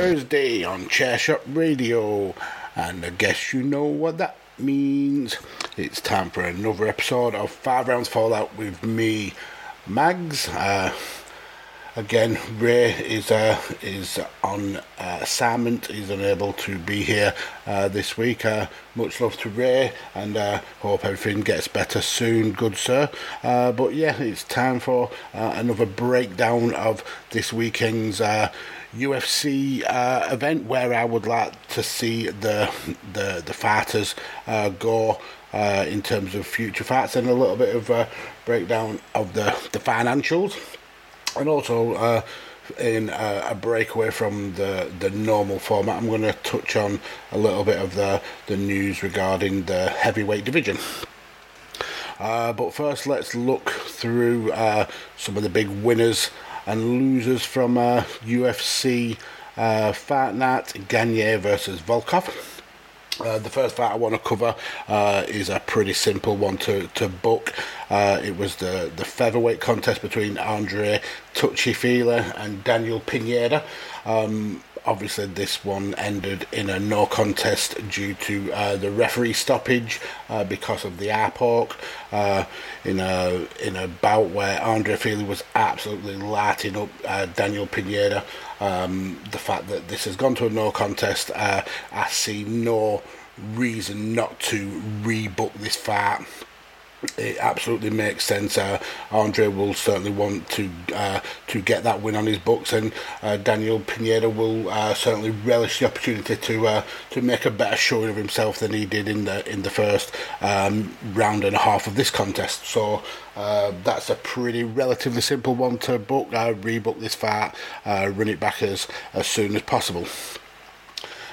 Thursday on Chairshot Radio, and I guess you know what that means. It's time for another episode of Five Rounds Fallout with me, Mags. Uh, again, Ray is uh, is on uh, assignment. He's unable to be here uh, this week. Uh, much love to Ray, and uh, hope everything gets better soon, good sir. Uh, but yeah, it's time for uh, another breakdown of this weekend's. UFC uh, event where I would like to see the the the fighters uh, go uh, in terms of future fights and a little bit of a breakdown of the the financials and also uh, in uh, a breakaway from the the normal format, I'm going to touch on a little bit of the the news regarding the heavyweight division. Uh, but first, let's look through some of the big winners and losers from uh, UFC uh, Fight Night Gagne versus Volkov. Uh, the first fight I want to cover uh, is a pretty simple one to, to book. Uh, it was the, the featherweight contest between Andre Tucci and Daniel Pineda. Um, obviously, this one ended in a no contest due to uh, the referee stoppage uh, because of the poke uh, in a in a bout where Andre Fili was absolutely lighting up uh, Daniel Pineda. Um, the fact that this has gone to a no contest, uh, I see no reason not to rebook this fight it absolutely makes sense. Uh, Andre will certainly want to uh, to get that win on his books, and uh, Daniel Pineda will uh, certainly relish the opportunity to uh, to make a better showing of himself than he did in the in the first um, round and a half of this contest. So. Uh, that's a pretty relatively simple one to book. Uh, rebook this fight, run it back as, as soon as possible.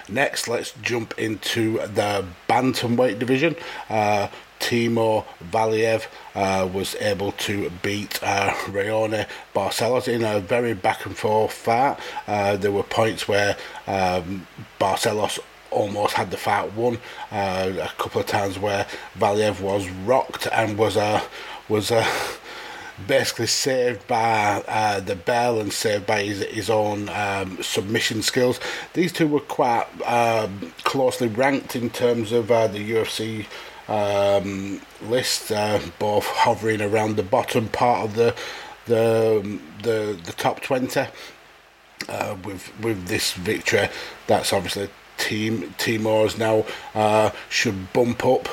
Next, let's jump into the bantamweight division. Uh, Timur Valiev uh, was able to beat uh, Raoni Barcelos in a very back and forth fight. Uh, there were points where um, Barcelos almost had the fight won. Uh, a couple of times where Valiev was rocked and was a was a basically saved by uh, the bell and saved by his, his own um, submission skills. These two were quite um, closely ranked in terms of uh, the UFC um, list, uh, both hovering around the bottom part of the the the, the top twenty. Uh, with with this victory, that's obviously team Timur's now uh, should bump up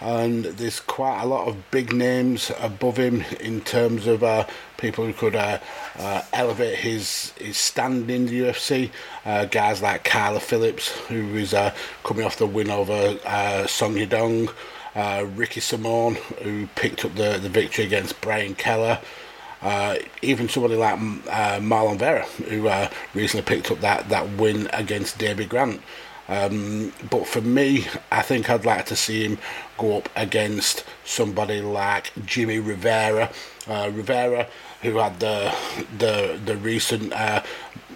and there's quite a lot of big names above him in terms of uh, people who could uh, uh, elevate his his stand in the UFC. Uh, guys like Kyler Phillips, who is uh, coming off the win over uh, Song Yadong, Ricky Simón, who picked up the, the victory against Brian Kelleher. even somebody like Marlon Vera, who recently picked up that, that win against David Grant. Um, but for me, I think I'd like to see him go up against somebody like Jimmie Rivera. Uh, Rivera, who had the the the recent uh,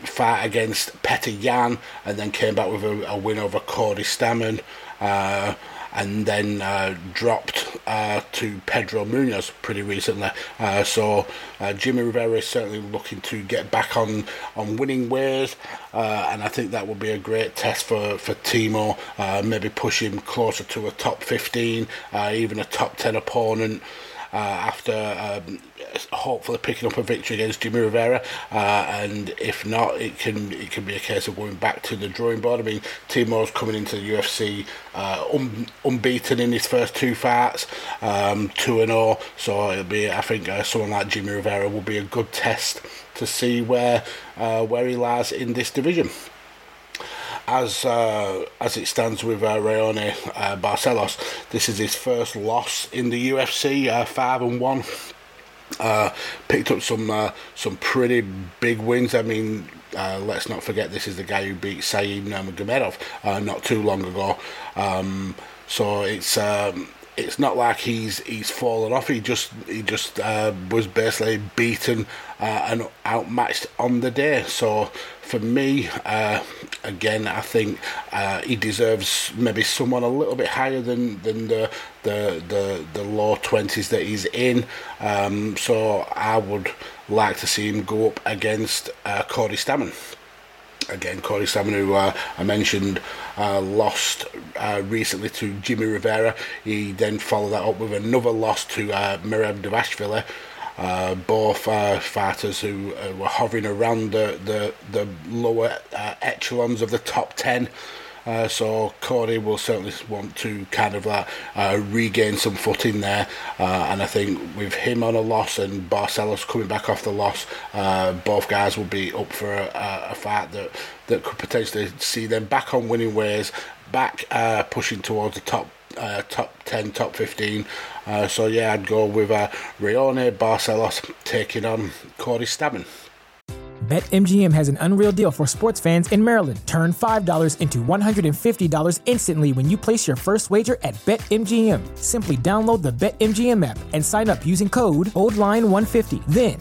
fight against Petr Yan, and then came back with a, a win over Cody Stamann. Uh, and then uh, dropped uh, to Pedro Munhoz pretty recently. Uh, so uh, Jimmie Rivera is certainly looking to get back on, on winning ways, uh, and I think that would be a great test for, for Timo, uh, maybe push him closer to a top 15, even a top 10 opponent. Uh, after um, hopefully picking up a victory against Jimmie Rivera, uh, and if not, it can it can be a case of going back to the drawing board. I mean, Timo's coming into the UFC uh, un- unbeaten in his first two fights, um, two and all. So it'll be, I think, uh, someone like Jimmie Rivera will be a good test to see where uh, where he lies in this division as uh, as it stands with uh, Raoni uh, Barcelos, this is his first loss in the UFC, uh, five and one. Uh, picked up some uh, some pretty big wins. I mean, let's not forget this is the guy who beat Said Nurmagomedov not too long ago. Um, so it's um, it's not like he's he's fallen off. He just he just uh, was basically beaten uh, and outmatched on the day. So for me, uh, again, I think uh, he deserves maybe someone a little bit higher than than the the the, the low twenties that he's in. Um, so I would like to see him go up against uh, Cody Stamann again, Cody Stamann, who uh, I mentioned, uh, lost uh, recently to Jimmie Rivera. He then followed that up with another loss to uh, Merab Dvalishvili. Uh, both uh, fighters who uh, were hovering around the, the, the lower uh, echelons of the top 10 uh, so Cody will certainly want to kind of regain some footing there, and I think with him on a loss and Barcelos coming back off the loss, both guys will be up for a, a, fight that that could potentially see them back on winning ways, back uh, pushing towards the top uh, top 10, top 15. Uh, so yeah, I'd go with uh, Raoni Barcelos taking on Cody Stamann. BetMGM has an unreal deal for sports fans in Maryland. Turn $5 into $150 instantly when you place your first wager at BetMGM. Simply download the BetMGM app and sign up using code OldLine150. Then,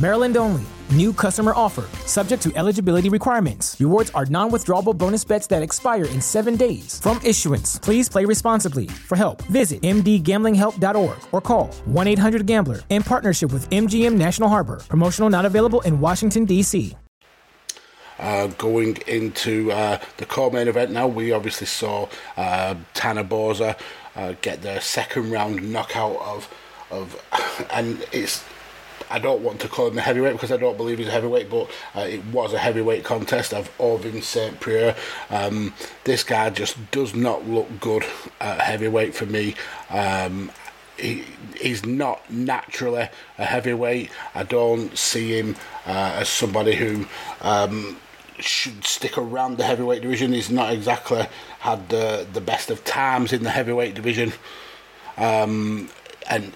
Maryland only. New customer offer. Subject to eligibility requirements. Rewards are non withdrawable bonus bets that expire in seven days. From issuance, please play responsibly. For help, visit mdgamblinghelp.org or call 1 800 Gambler in partnership with MGM National Harbor. Promotional not available in Washington, D.C. Uh, going into uh, the core main event now, we obviously saw uh, Tanner uh, get the second round knockout of of, and it's. I don't want to call him a heavyweight because I don't believe he's a heavyweight, but uh, it was a heavyweight contest of Ovin St. Preux. Um, this guy just does not look good at heavyweight for me. Um, he, he's not naturally a heavyweight. I don't see him uh, as somebody who um, should stick around the heavyweight division. He's not exactly had the the best of times in the heavyweight division, um, and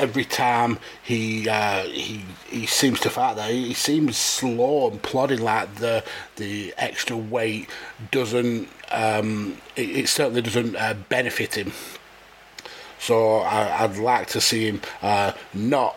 every time he uh, he he seems to fight there, he seems slow and plodding. Like the the extra weight doesn't um, it, it certainly doesn't uh, benefit him. So I, would like to see him uh, not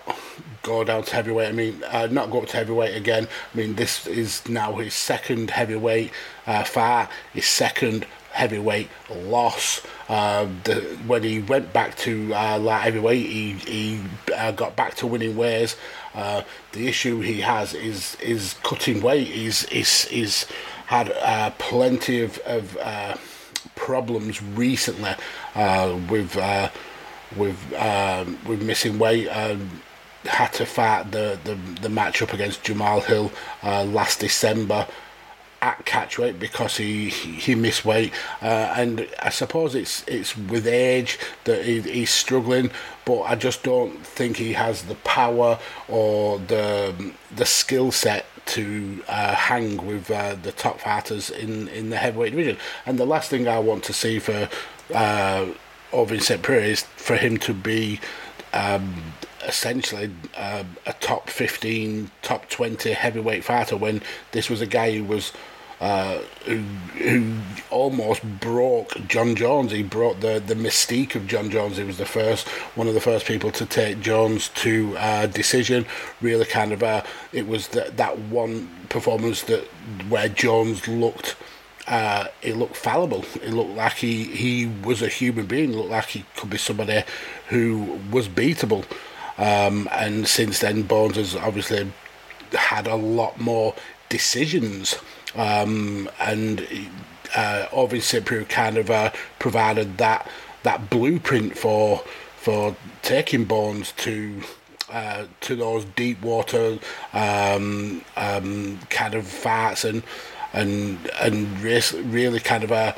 go down to heavyweight. I mean, uh, not go up to heavyweight again. I mean, this is now his second heavyweight uh, fight, his second heavyweight loss. Uh, the, when he went back to uh, light heavyweight, he, he uh, got back to winning ways. Uh, the issue he has is is cutting weight. He's he's, he's had uh, plenty of, of uh, problems recently uh, with uh, with um, with missing weight. Um, had to fight the, the, the match up against Jamal Hill last December at catch weight because he he missed weight, uh, and I suppose it's it's with age that he, he's struggling. But I just don't think he has the power or the the skill set to uh, hang with uh, the top fighters in in the heavyweight division. And the last thing I want to see for uh, Ovin St. is for him to be. Um, essentially uh, a top 15, top 20 heavyweight fighter when this was a guy who was uh, who, who almost broke Jon Jones. He brought the, the mystique of Jon Jones. He was the first, one of the first people to take Jones to uh, decision. Really, kind of, uh, it was that that one performance that where Jones looked. Uh, it looked fallible. It looked like he, he was a human being. It looked like he could be somebody who was beatable. Um, and since then, Bones has obviously had a lot more decisions, um, and uh, kind of uh, provided that that blueprint for for taking Bones to. Uh, to those deep water um, um, kind of and and and really kind of a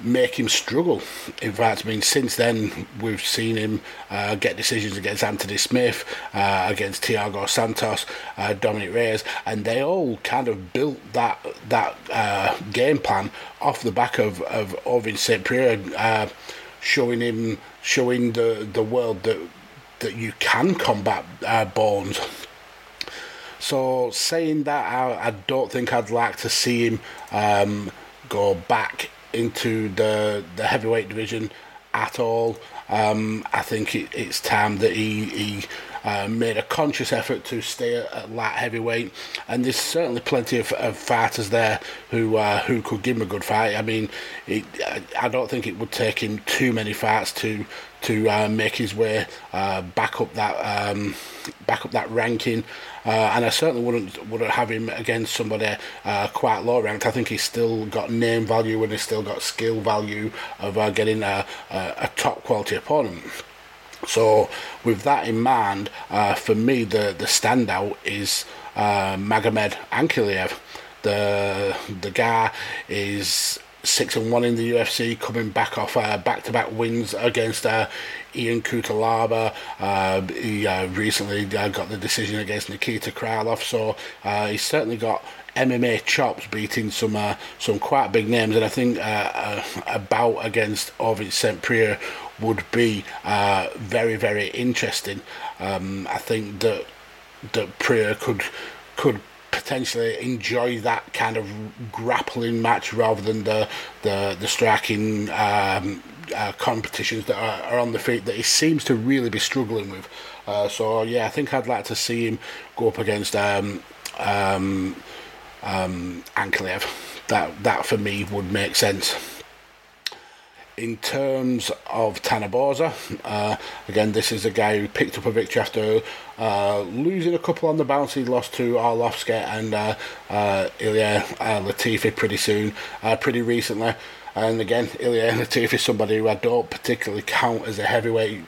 make him struggle. In fact, I mean, since then we've seen him uh, get decisions against Anthony Smith, uh, against Thiago Santos, uh, Dominick Reyes, and they all kind of built that that uh, game plan off the back of of Ovin St. Preux, uh, showing him showing the the world that that you can combat uh, Bones. So saying that, I, I, don't think I'd like to see him um, go back into the the heavyweight division at all. Um, I think it, it's time that he, he uh, made a conscious effort to stay at, light heavyweight, and there's certainly plenty of, of fighters there who uh, who could give him a good fight. I mean, it, I don't think it would take him too many fights to to uh, make his way uh, back up that um, back up that ranking. Uh, and I certainly wouldn't wouldn't have him against somebody uh, quite low ranked. I think he's still got name value and he's still got skill value of uh, getting a, a, a, top quality opponent. So with that in mind, uh, for me the the standout is uh, Magomed Ankalaev. The the guy is six and one in the UFC, coming back off back to back wins against uh, Ion Cutelaba. Uh, he uh, recently uh, got the decision against Nikita Krylov, so uh, he's certainly got MMA chops beating some uh, some quite big names, and I think uh, a bout against Ovin St. Preux would be very very interesting. Um, I think that that Preux could could potentially enjoy that kind of grappling match rather than the the, the striking um, uh, competitions that are, are, on the feet that he seems to really be struggling with. Uh, so yeah, I think I'd like to see him go up against um, um, um. That that for me would make sense in terms of Tanner uh, again, this is a guy who picked up a victory after uh, losing a couple on the bounce. He lost to Arlovsky and uh, uh, Ilir uh, Latifi pretty soon, uh, pretty recently. And again, Ilir Latifi is somebody who I don't particularly count as a heavyweight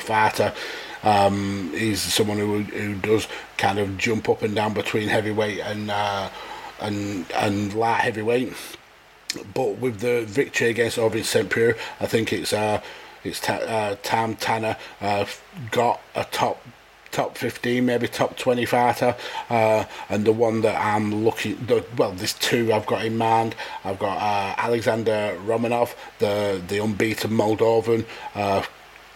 fighter. Um, he's someone who, who does kind of jump up and down between heavyweight and and and light heavyweight but with the victory against Ovin St. Preux, I think it's uh, it's ta- uh, Tam Tanner uh, got a top top 15, maybe top 20 fighter, uh, and the one that I'm looking, the, well, there's two I've got in mind. I've got uh, Alexander Romanov, the the unbeaten Moldovan, uh,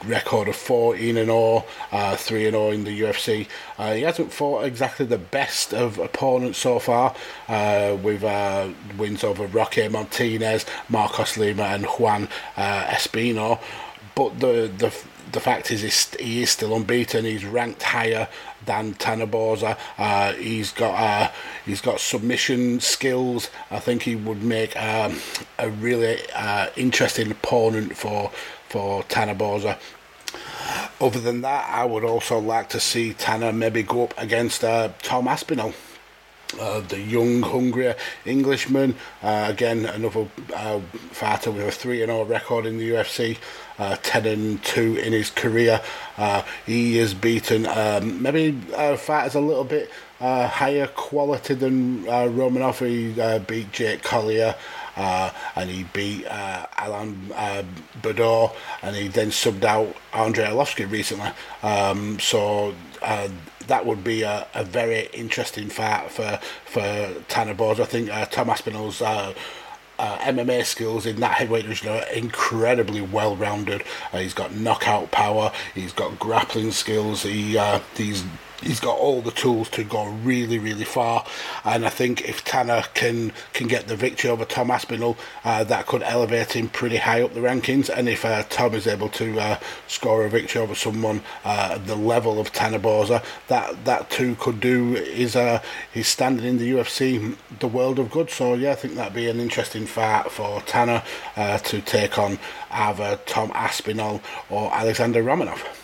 record of 14 and 0, uh, 3 and 0 in the UFC. Uh, he hasn't fought exactly the best of opponents so far, uh, with uh, wins over Roque Martinez, Marcos Lima, and Juan uh, Espino. But the the the fact is, he is still unbeaten. He's ranked higher than Tanner. Uh, he's got uh, he's got submission skills. I think he would make um, a really uh, interesting opponent for for Tanner Boser. Other than that, I would also like to see Tanner maybe go up against uh, Tom Aspinall. uh, the young, hungry Englishman. Uh, again, another uh, fighter with a 3 0 record in the UFC, uh, 10 and 2 in his career. Uh, he has beaten um, maybe uh, fighters a little bit higher quality than Romanov. He beat Jake Collier. And he beat Alan uh, Baudot, and he then subbed out Andrei Arlovsky recently. Um, so that would be a, a very interesting fight for for Tanner Boser. I think uh, Tom Aspinall's uh, uh, MMA skills in that heavyweight division are incredibly well rounded. Uh, he's got knockout power. He's got grappling skills. He uh, he's he's got all the tools to go really, really far. And I think if Tanner can can get the victory over Tom Aspinall, uh, that could elevate him pretty high up the rankings. And if uh, Tom is able to uh, score a victory over someone uh, the level of Tanner Boser, that that too could do is uh, he's standing in the UFC the world of good. So yeah, I think that'd be an interesting fight for Tanner uh, to take on either Tom Aspinall or Alexander Romanov.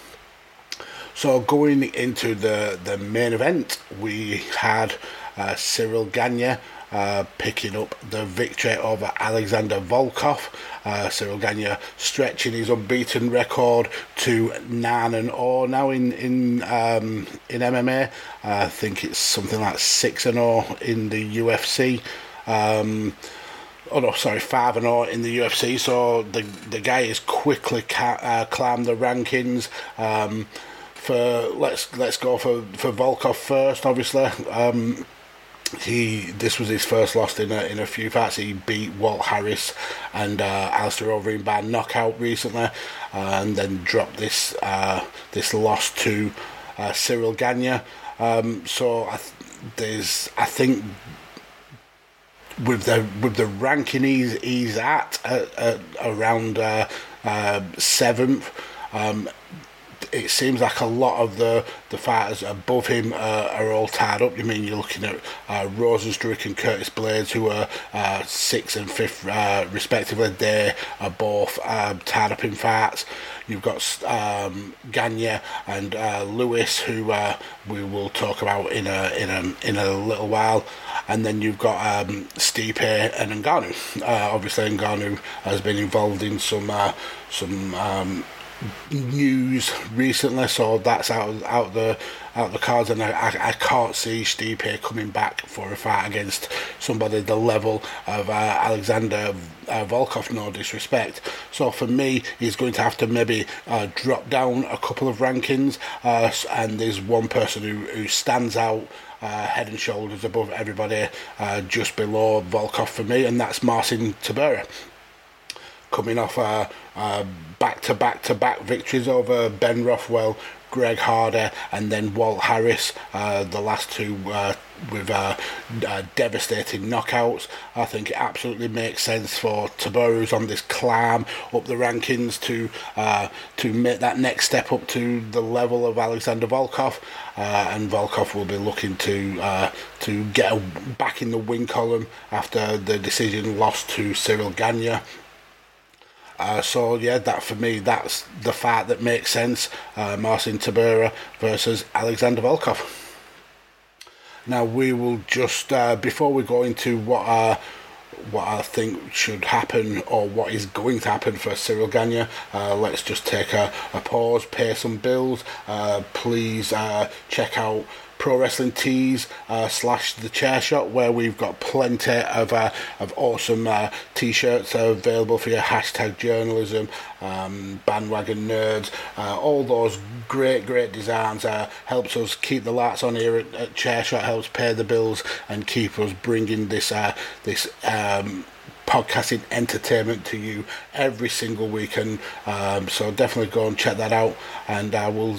So going into the, the main event, we had uh, Ciryl Gane uh, picking up the victory over Alexander Volkov. Uh, Ciryl Gane stretching his unbeaten record to nine and oh now in in um, in MMA. I think it's something like six and oh in the UFC. Um, oh no, sorry, five and zero in the UFC. So the the guy is quickly ca- uh, climbed the rankings. Um, for let's let's go for for Volkov first. Obviously, um, he this was his first loss in a, in a few fights. He beat Walt Harris and uh, Alistair Overeem by knockout recently, uh, and then dropped this uh, this loss to uh, Ciryl Gane. Um, so I th- there's I think with the with the ranking he's he's at, at around uh, uh, seventh. Um, it seems like a lot of the, the fighters above him uh, are all tied up. You mean you're looking at uh, Rozenstruik and Curtis Blaydes, who are uh, sixth and fifth uh, respectively. They are both um, tied up in fights. You've got um, Gane and uh, Lewis, who uh, we will talk about in a in a in a little while, and then you've got um, Stipe and Ngannou. Obviously, Ngannou has been involved in some some um, news recently, so that's out out the out the cards, and I, I, I can't see Stipe coming back for a fight against somebody the level of uh, Alexander uh, Volkov. No disrespect. So for me, he's going to have to maybe uh, drop down a couple of rankings, uh, and there's one person who, who stands out. Uh, head and shoulders above everybody, uh, just below Volkov for me, and that's Marcin Tybura coming off a, a back to back to back victories over Ben Rothwell, Greg Hardy, and then Walt Harris. Uh, the last two uh, with uh, uh, devastating knockouts. I think it absolutely makes sense for who's on this climb up the rankings, to uh, to make that next step up to the level of Alexander Volkov. Uh, and Volkov will be looking to uh, to get back in the win column after the decision loss to Ciryl Gane uh, so yeah, that for me, that's the fight that makes sense. Uh, Marcin Tybura versus Alexander Volkov. Now we will just uh, before we go into what uh, what I think should happen or what is going to happen for Ciryl Gane. Uh, let's just take a, a, pause, pay some bills. Uh, please uh, check out Pro Wrestling Tees uh, slash The Chair Shot, where we've got plenty of uh, of awesome uh, t-shirts available for your hashtag journalism, um, bandwagon nerds, uh, all those great great designs. Uh, helps us keep the lights on here at, at Chair Shot, helps pay the bills and keep us bringing this uh, this. Um, podcasting entertainment to you every single week and um, so definitely go and check that out and I will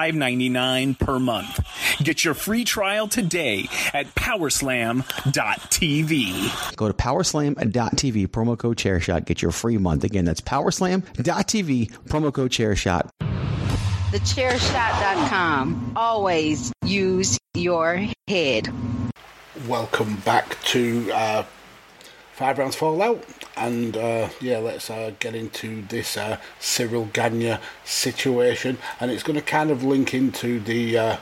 $5.99 per month. Get your free trial today at powerslam.tv. Go to powerslam.tv, promo code chairshot, get your free month. Again, that's powerslam.tv, promo code chairshot. TheChairShot.com. Always use your head. Welcome back to uh, Five Rounds Fallout. And uh, yeah, let's uh, get into this uh, Ciryl Gane situation. And it's going to kind of link into the. Uh,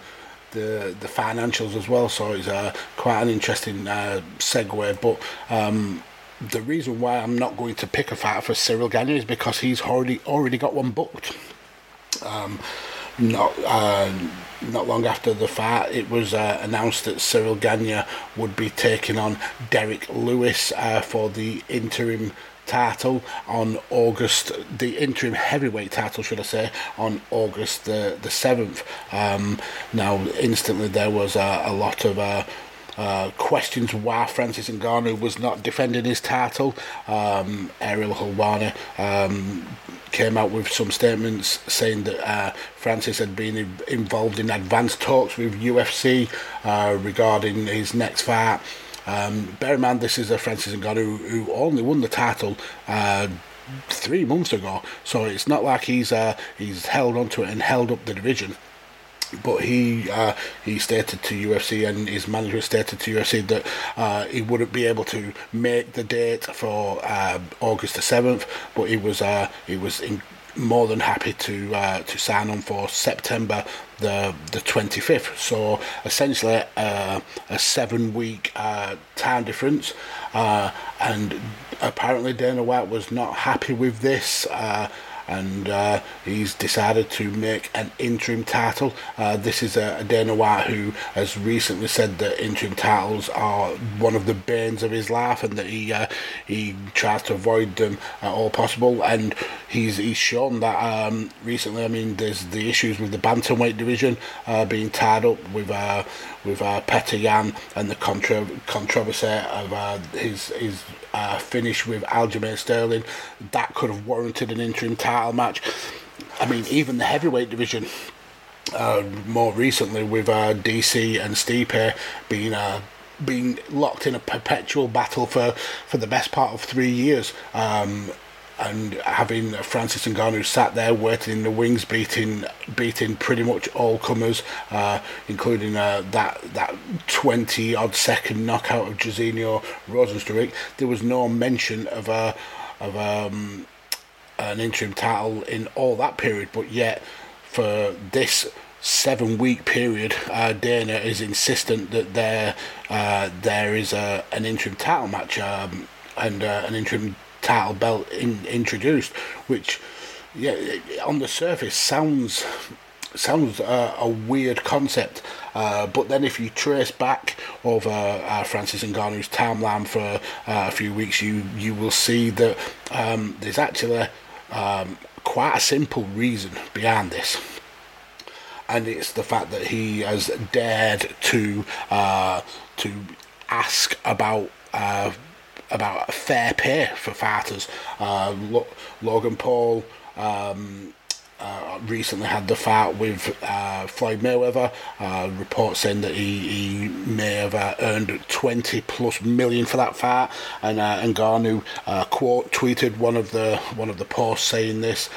the the financials as well, so it's uh, quite an interesting uh, segue. But um, the reason why I'm not going to pick a fighter for Ciryl Gane is because he's already already got one booked. Um, not uh, not long after the fight, it was uh, announced that Ciryl Gane would be taking on Derrick Lewis uh, for the interim title on August, the interim heavyweight title, should I say, on August the the seventh. Um, now, instantly there was uh, a lot of. Uh, questions why Francis Ngannou was not defending his title. Um, Ariel Helwani um, came out with some statements saying that uh, Francis had been involved in advanced talks with UFC uh, regarding his next fight. Um, bear in mind, this is a Francis Ngannou who, who only won the title uh, three months ago, so it's not like he's uh, he's held onto it and held up the division. But he uh, he stated to UFC and his manager stated to UFC that uh, he wouldn't be able to make the date for uh, August the seventh, but he was uh, he was in, more than happy to uh, to sign on for September the the 25th. So essentially uh, a seven week time difference, and apparently Dana White was not happy with this. Uh, and uh, he's decided to make an interim title. Uh, this is a, a, Dana White who has recently said that interim titles are one of the banes of his life, and that he uh, he tries to avoid them at all possible. And he's he's shown that um, recently. I mean, there's the issues with the bantamweight division uh, being tied up with uh, with uh, Petr Yan and the contra- controversy of uh, his his uh, finish with Aljamain Sterling. That could have warranted an interim title match. I mean, even the heavyweight division. Uh, more recently, with uh, DC and Stipe being uh, being locked in a perpetual battle for, for the best part of three years. Um, and having Francis and Ngannou sat there waiting in the wings, beating beating pretty much all comers, uh, including uh, that that twenty odd second knockout of Jairzinho Rozenstruik. There was no mention of a of um, an interim title in all that period, but yet for this seven week period, uh, Dana is insistent that there uh, there is a, an interim title match um, and uh, an interim title belt in, introduced, which yeah, on the surface sounds sounds uh, a weird concept. Uh, but then if you trace back over uh, Francis Ngannou's timeline for uh, a few weeks, you you will see that um, there's actually um, quite a simple reason behind this. And it's the fact that he has dared to uh, to ask about uh, about fair pay for fighters. Uh, Logan Paul um, uh, recently had the fight with uh, Floyd Mayweather. Uh, reports saying that he, he may have uh, earned 20 plus million for that fight, and uh, Ngannou uh, quote tweeted one of the one of the posts saying this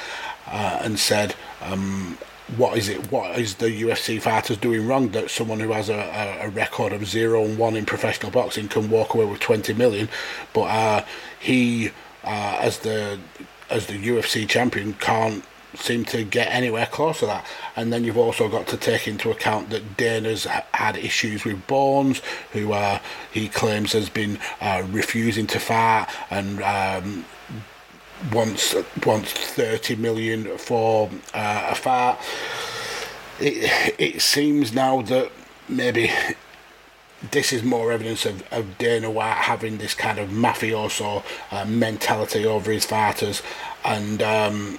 and said. Um, what is it? What is the UFC fighters doing wrong that someone who has a, a, record of zero and one in professional boxing can walk away with twenty million, but he, as the as the UFC champion, can't seem to get anywhere close to that. And then you've also got to take into account that Dana's had issues with Bones, who uh, he claims has been uh, refusing to fight and. Um, wants wants 30 million for uh, a fight it, it seems now that maybe this is more evidence of, of Dana White having this kind of mafioso uh, mentality over his fighters and um,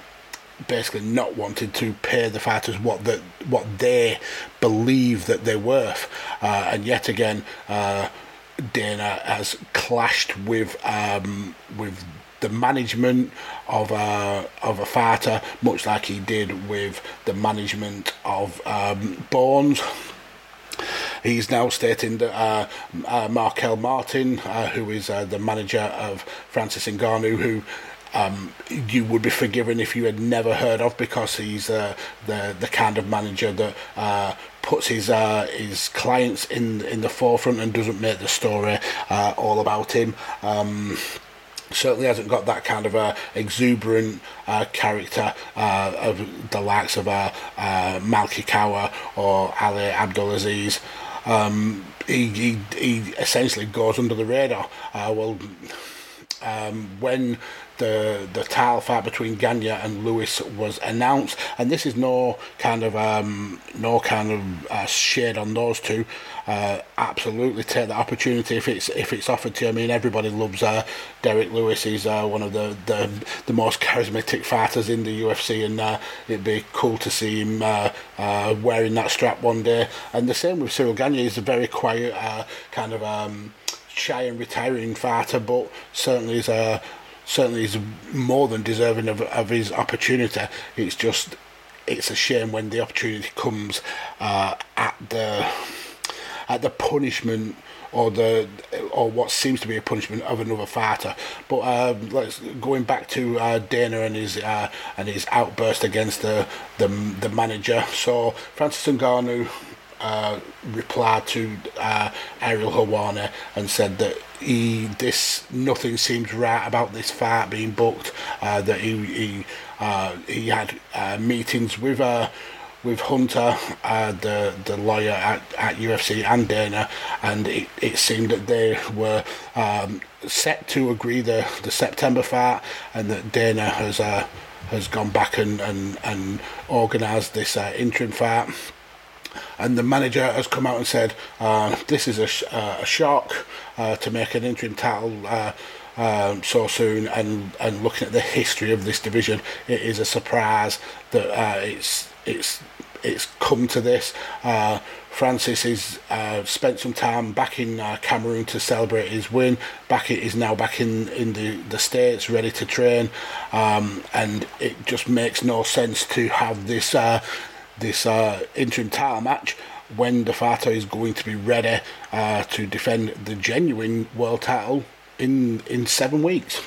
basically not wanted to pay the fighters what the, what they believe that they're worth. Uh, and yet again, uh, Dana has clashed with um, with the management of a of a fighter, much like he did with the management of um, Bones. He's now stating that uh, uh, Marquel Martin, uh, who is uh, the manager of Francis Ngannou, who um, you would be forgiven if you had never heard of because he's uh, the the kind of manager that uh, puts his uh, his clients in in the forefront and doesn't make the story uh, all about him. Um, certainly hasn't got that kind of a exuberant uh, character uh, of the likes of uh, uh, Malki Kawa or Ali Abdelaziz. Um, he, he, he essentially goes under the radar. Uh, well, um, when the the title fight between Gagne and Lewis was announced, and this is no kind of um, no kind of uh, shade on those two. Uh, absolutely take the opportunity if it's if it's offered to you. I mean, everybody loves uh, Derrick Lewis. He's uh, one of the, the the most charismatic fighters in the UFC, and uh, it'd be cool to see him uh, uh, wearing that strap one day. And the same with Ciryl Gagne. He's a very quiet kind of. Um, shy and retiring fighter, but certainly is a certainly is more than deserving of, of his opportunity. It's just it's a shame when the opportunity comes uh, at the at the punishment or the or what seems to be a punishment of another fighter. But um, let's going back to uh, Dana and his uh, and his outburst against the the, the manager. So Francis Ngannou uh, replied to uh, Ariel Helwani and said that he this nothing seems right about this fight being booked. Uh, that he he uh, he had uh, meetings with uh, with Hunter, the the lawyer at, at UFC and Dana, and it, it seemed that they were um, set to agree the, the September fight, and that Dana has has gone back and and, and organised this interim fight and the manager has come out and said uh, this is a, sh- uh, a shock uh, to make an interim title uh, um, so soon and and looking at the history of this division it is a surprise that uh, it's it's it's come to this uh, Francis has uh, spent some time back in uh, Cameroon to celebrate his win. Back is now back in, in the, the states, ready to train, um, and it just makes no sense to have this uh, this uh, interim title match when fighter is going to be ready uh, to defend the genuine world title in in seven weeks.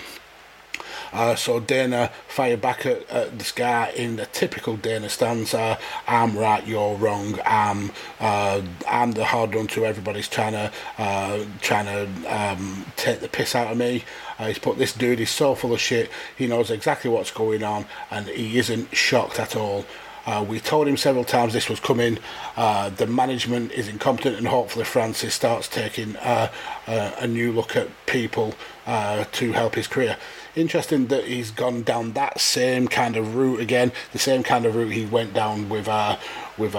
Uh, so Dana fired back at, at, this guy in the typical Dana stance. Uh, I'm right, you're wrong. I'm uh, I'm the hard one to everybody's trying to uh, trying to um, take the piss out of me. Uh, he's put this dude. He's so full of shit. He knows exactly what's going on, and he isn't shocked at all. Uh, we told him several times this was coming. Uh, the management is incompetent, and hopefully Francis starts taking uh, uh a new look at people uh, to help his career. Interesting that he's gone down that same kind of route again, the same kind of route he went down with uh, with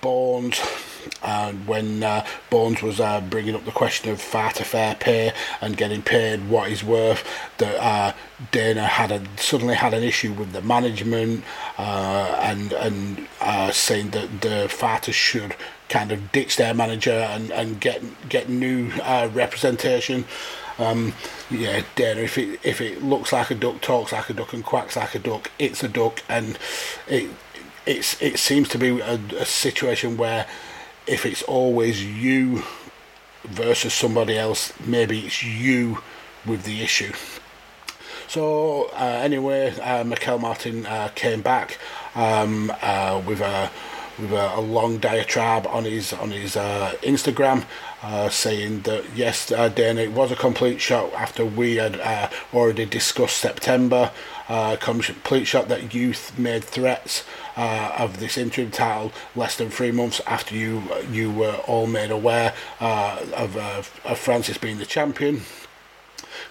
Bones and when uh, Bones was uh, bringing up the question of far to fair pay and getting paid what he's worth, that uh, Dana had a, suddenly had an issue with the management uh, and and uh, saying that the fighters should kind of ditch their manager and, and get get new uh, representation. Um, yeah, Dana. If it if it looks like a duck, talks like a duck, and quacks like a duck, it's a duck, and it it's it seems to be a, a situation where if it's always you versus somebody else, maybe it's you with the issue. So uh, anyway, uh, Marquel Martin uh, came back um, uh, with a with a, a, long diatribe on his on his uh, Instagram, uh, saying that yes, Dana, it was a complete shock after we had already discussed September. Complete shock that youth made threats uh, of this interim title less than three months after you you were all made aware uh, of, uh, of Francis being the champion.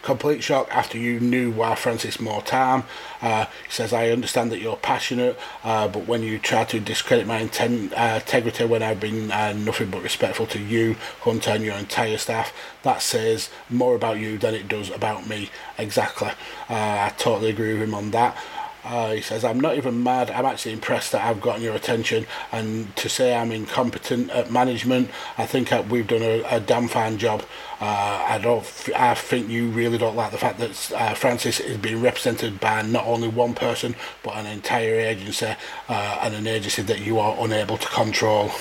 Complete shock after you knew why Francis more time. Uh, he says, I understand that you're passionate, uh, but when you try to discredit my intent, uh, integrity when I've been uh, nothing but respectful to you, Hunter, and your entire staff, that says more about you than it does about me. Exactly. Uh, I totally agree with him on that. Uh, he says, I'm not even mad. I'm actually impressed that I've gotten your attention. And to say I'm incompetent at management, I think we've done a, a damn fine job. Uh, I don't. I think you really don't like the fact that uh, Francis is being represented by not only one person, but an entire agency uh, and an agency that you are unable to control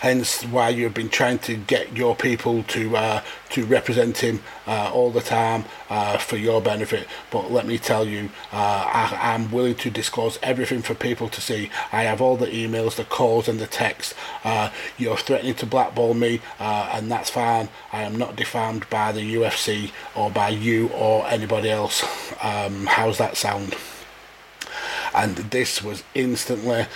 hence why you've been trying to get your people to uh, to represent him uh, all the time uh, for your benefit. But let me tell you, uh, I, am willing to disclose everything for people to see. I have all the emails, the calls, and the texts. Uh, you're threatening to blackball me, uh, and that's fine. I am not defamed by the UFC or by you or anybody else. Um, how's that sound? And this was instantly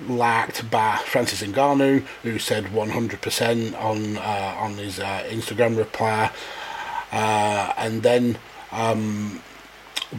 liked by Francis Ngannou, who said 100% on uh, on his uh, Instagram reply, uh, and then um,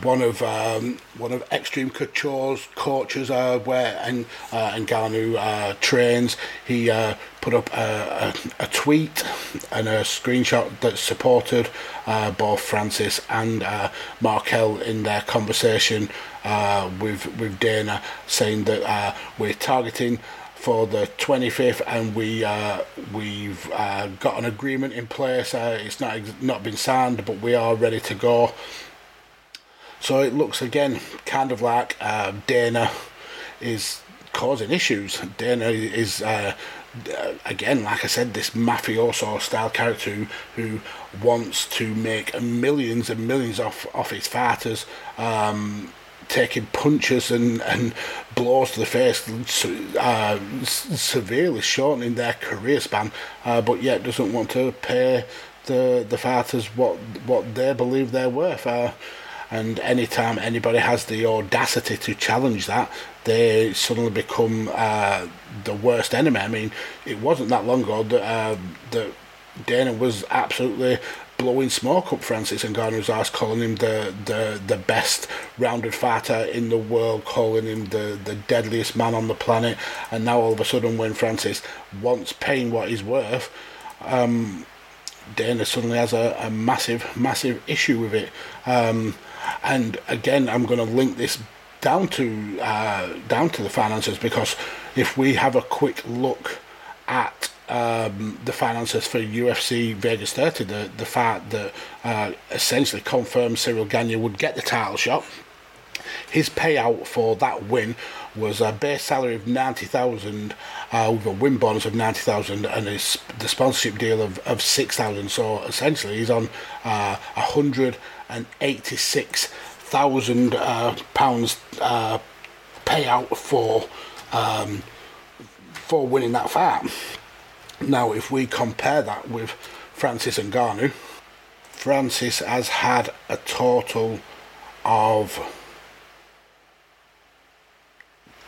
one of um, one of Extreme Couture's coaches uh, where and uh, Ngannou uh, trains. He uh, put up a, a, a, tweet and a screenshot that supported uh, both Francis and uh, Marquel in their conversation uh, with with Dana, saying that uh, we're targeting for the 25th, and we uh, we've uh, got an agreement in place. Uh, it's not not been signed, but we are ready to go. So it looks again kind of like uh, Dana is causing issues. Dana is. Uh, again, like I said, this mafioso style character who, who wants to make millions and millions off off his fighters, um, taking punches and, and blows to the face, uh, severely shortening their career span, uh, but yet doesn't want to pay the the fighters what what they believe they're worth. Uh, and anytime anybody has the audacity to challenge that, they suddenly become uh, the worst enemy. I mean, it wasn't that long ago that uh, that Dana was absolutely blowing smoke up Francis and Garner's ass, calling him the, the, the best rounded fighter in the world, calling him the, the deadliest man on the planet. And now all of a sudden, when Francis wants paying what he's worth, um, Dana suddenly has a, a massive, massive issue with it. Um, and again, I'm going to link this down to uh, down to the finances because if we have a quick look at um, the finances for UFC Vegas 30, the the fact that uh, essentially confirmed Ciryl Gane would get the title shot. His payout for that win was a base salary of ninety thousand, uh, with a win bonus of ninety thousand, and his the sponsorship deal of, of six thousand. So essentially, he's on uh, a hundred and eighty six thousand uh, pounds uh, payout for um, for winning that fight. Now, if we compare that with Francis and Ngannou, Francis has had a total of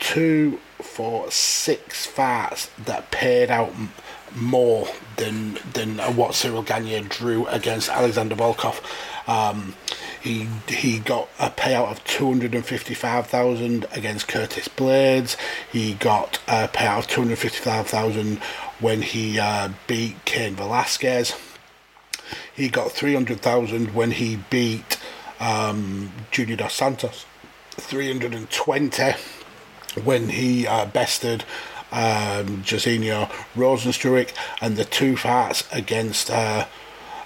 two, four, six fights that paid out more than than what Ciryl Gane drew against Alexander Volkov. Um, he he got a payout of two hundred and fifty five thousand against Curtis Blaydes. He got a payout of two hundred fifty five thousand when he uh, beat Cain Velasquez. He got 300,000 when he beat um, Junior Dos Santos. 320 when he uh, bested um, Jairzinho Rozenstruik and the two fights against uh,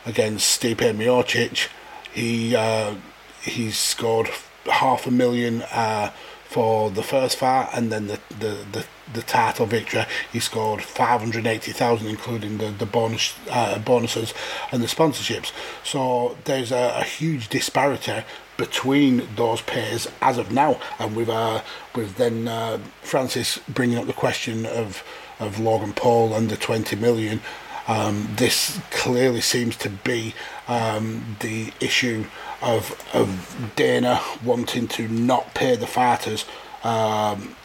against Stipe Miocic. He uh, he scored half a million uh, for the first fight and then the, the, the the title victory. He scored 580,000, including the the bonus uh, bonuses and the sponsorships. So there's a, a, huge disparity between those pairs as of now, and with uh, with then uh, Francis bringing up the question of of Logan Paul under 20 million. Um, this clearly seems to be um, the issue of of Dana wanting to not pay the fighters um,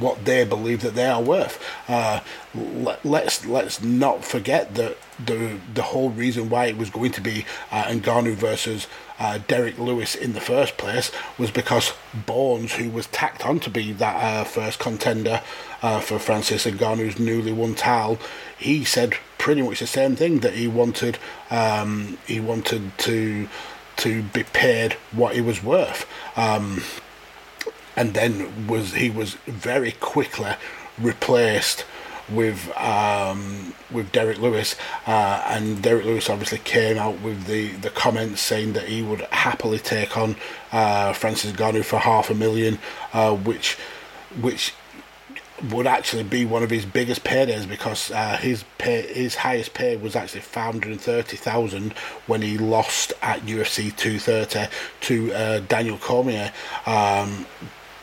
what they believe that they are worth. Uh, let, let's let's not forget that the the whole reason why it was going to be uh, Ngannou versus uh, Derrick Lewis in the first place was because Bones, who was tacked on to be that uh, first contender uh, for Francis Ngannou's newly won title, he said pretty much the same thing that he wanted. Um, he wanted to to be paid what he was worth. Um, and then was he was very quickly replaced with um, with Derrick Lewis, uh, and Derrick Lewis obviously came out with the, the comments saying that he would happily take on uh, Francis Ngannou for half a million, uh, which which would actually be one of his biggest paydays because uh, his pay, his highest pay was actually five hundred and thirty thousand when he lost at UFC two thirty to uh, Daniel Cormier. Um,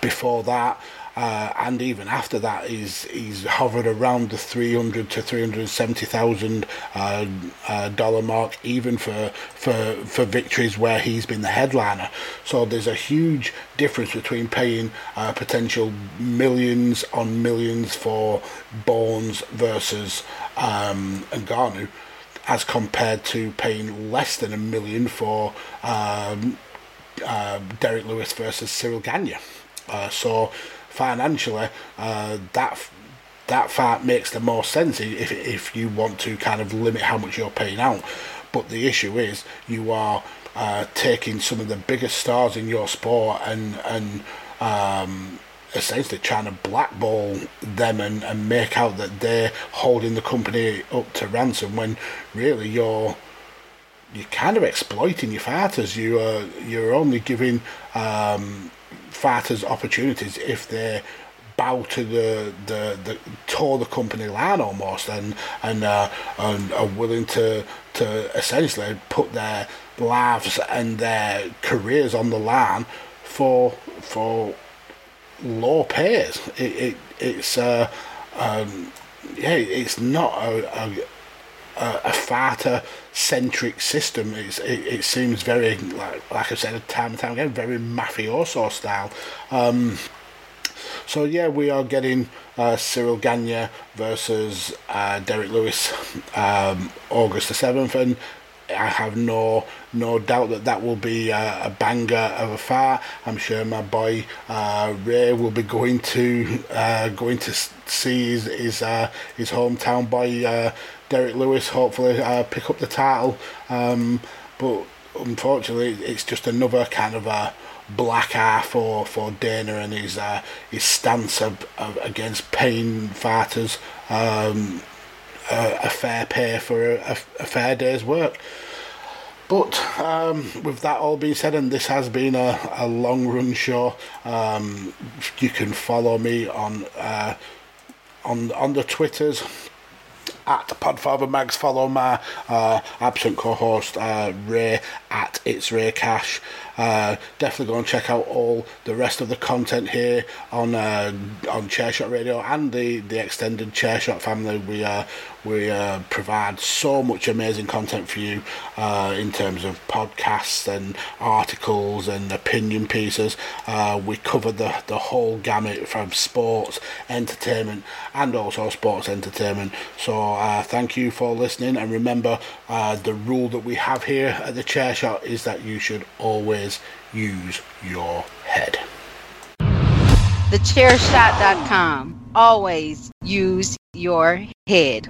before that. Uh, and even after that, he's he's hovered around the three hundred to three hundred seventy thousand uh, uh, dollar mark, even for for for victories where he's been the headliner. So there's a huge difference between paying uh, potential millions on millions for Bones versus um, Ngannou, as compared to paying less than a million for um, uh, Derrick Lewis versus Ciryl Gane. Uh, so financially, uh, that that fight makes the most sense if if you want to kind of limit how much you're paying out. But the issue is you are uh, taking some of the biggest stars in your sport and and um, essentially trying to blackball them and, and make out that they're holding the company up to ransom when really you're you're kind of exploiting your fighters. You are you're only giving um, fighters opportunities if they bow to the the, the tour the company line almost and and, uh, and are willing to to essentially put their lives and their careers on the line for for low pays. It, it it's uh, um, yeah, it's not a, a a, fighter centric system. It's, it, it seems very like like I said time and time again, very mafioso style. Um, so yeah, we are getting uh, Ciryl Gane versus uh, Derrick Lewis um, August the seventh, and I have no no doubt that that will be a, a banger of a fight. I'm sure my boy uh, Ray will be going to uh, going to see his his, uh, his hometown boy Derrick Lewis hopefully uh, pick up the title. Um, but unfortunately, it's just another kind of a black eye for, for Dana and his uh, his stance of, of, against paying fighters um, a, a, fair pay for a, a, fair day's work. But um, with that all being said, and this has been a, a long run show, um, you can follow me on uh, on on the Twitters at Podfather Mags. Follow my uh, absent co-host uh, Ray at It's Ray Cash. Uh, definitely go and check out all the rest of the content here on uh, on Chairshot Radio and the, the extended Chairshot family. We uh, we uh, provide so much amazing content for you uh, in terms of podcasts and articles and opinion pieces. Uh, we cover the, the whole gamut from sports, entertainment, and also sports entertainment. So uh, thank you for listening. And remember, the rule that we have here at the Chair Shot is that you should always use your head. TheChairShot.com. Always use your head.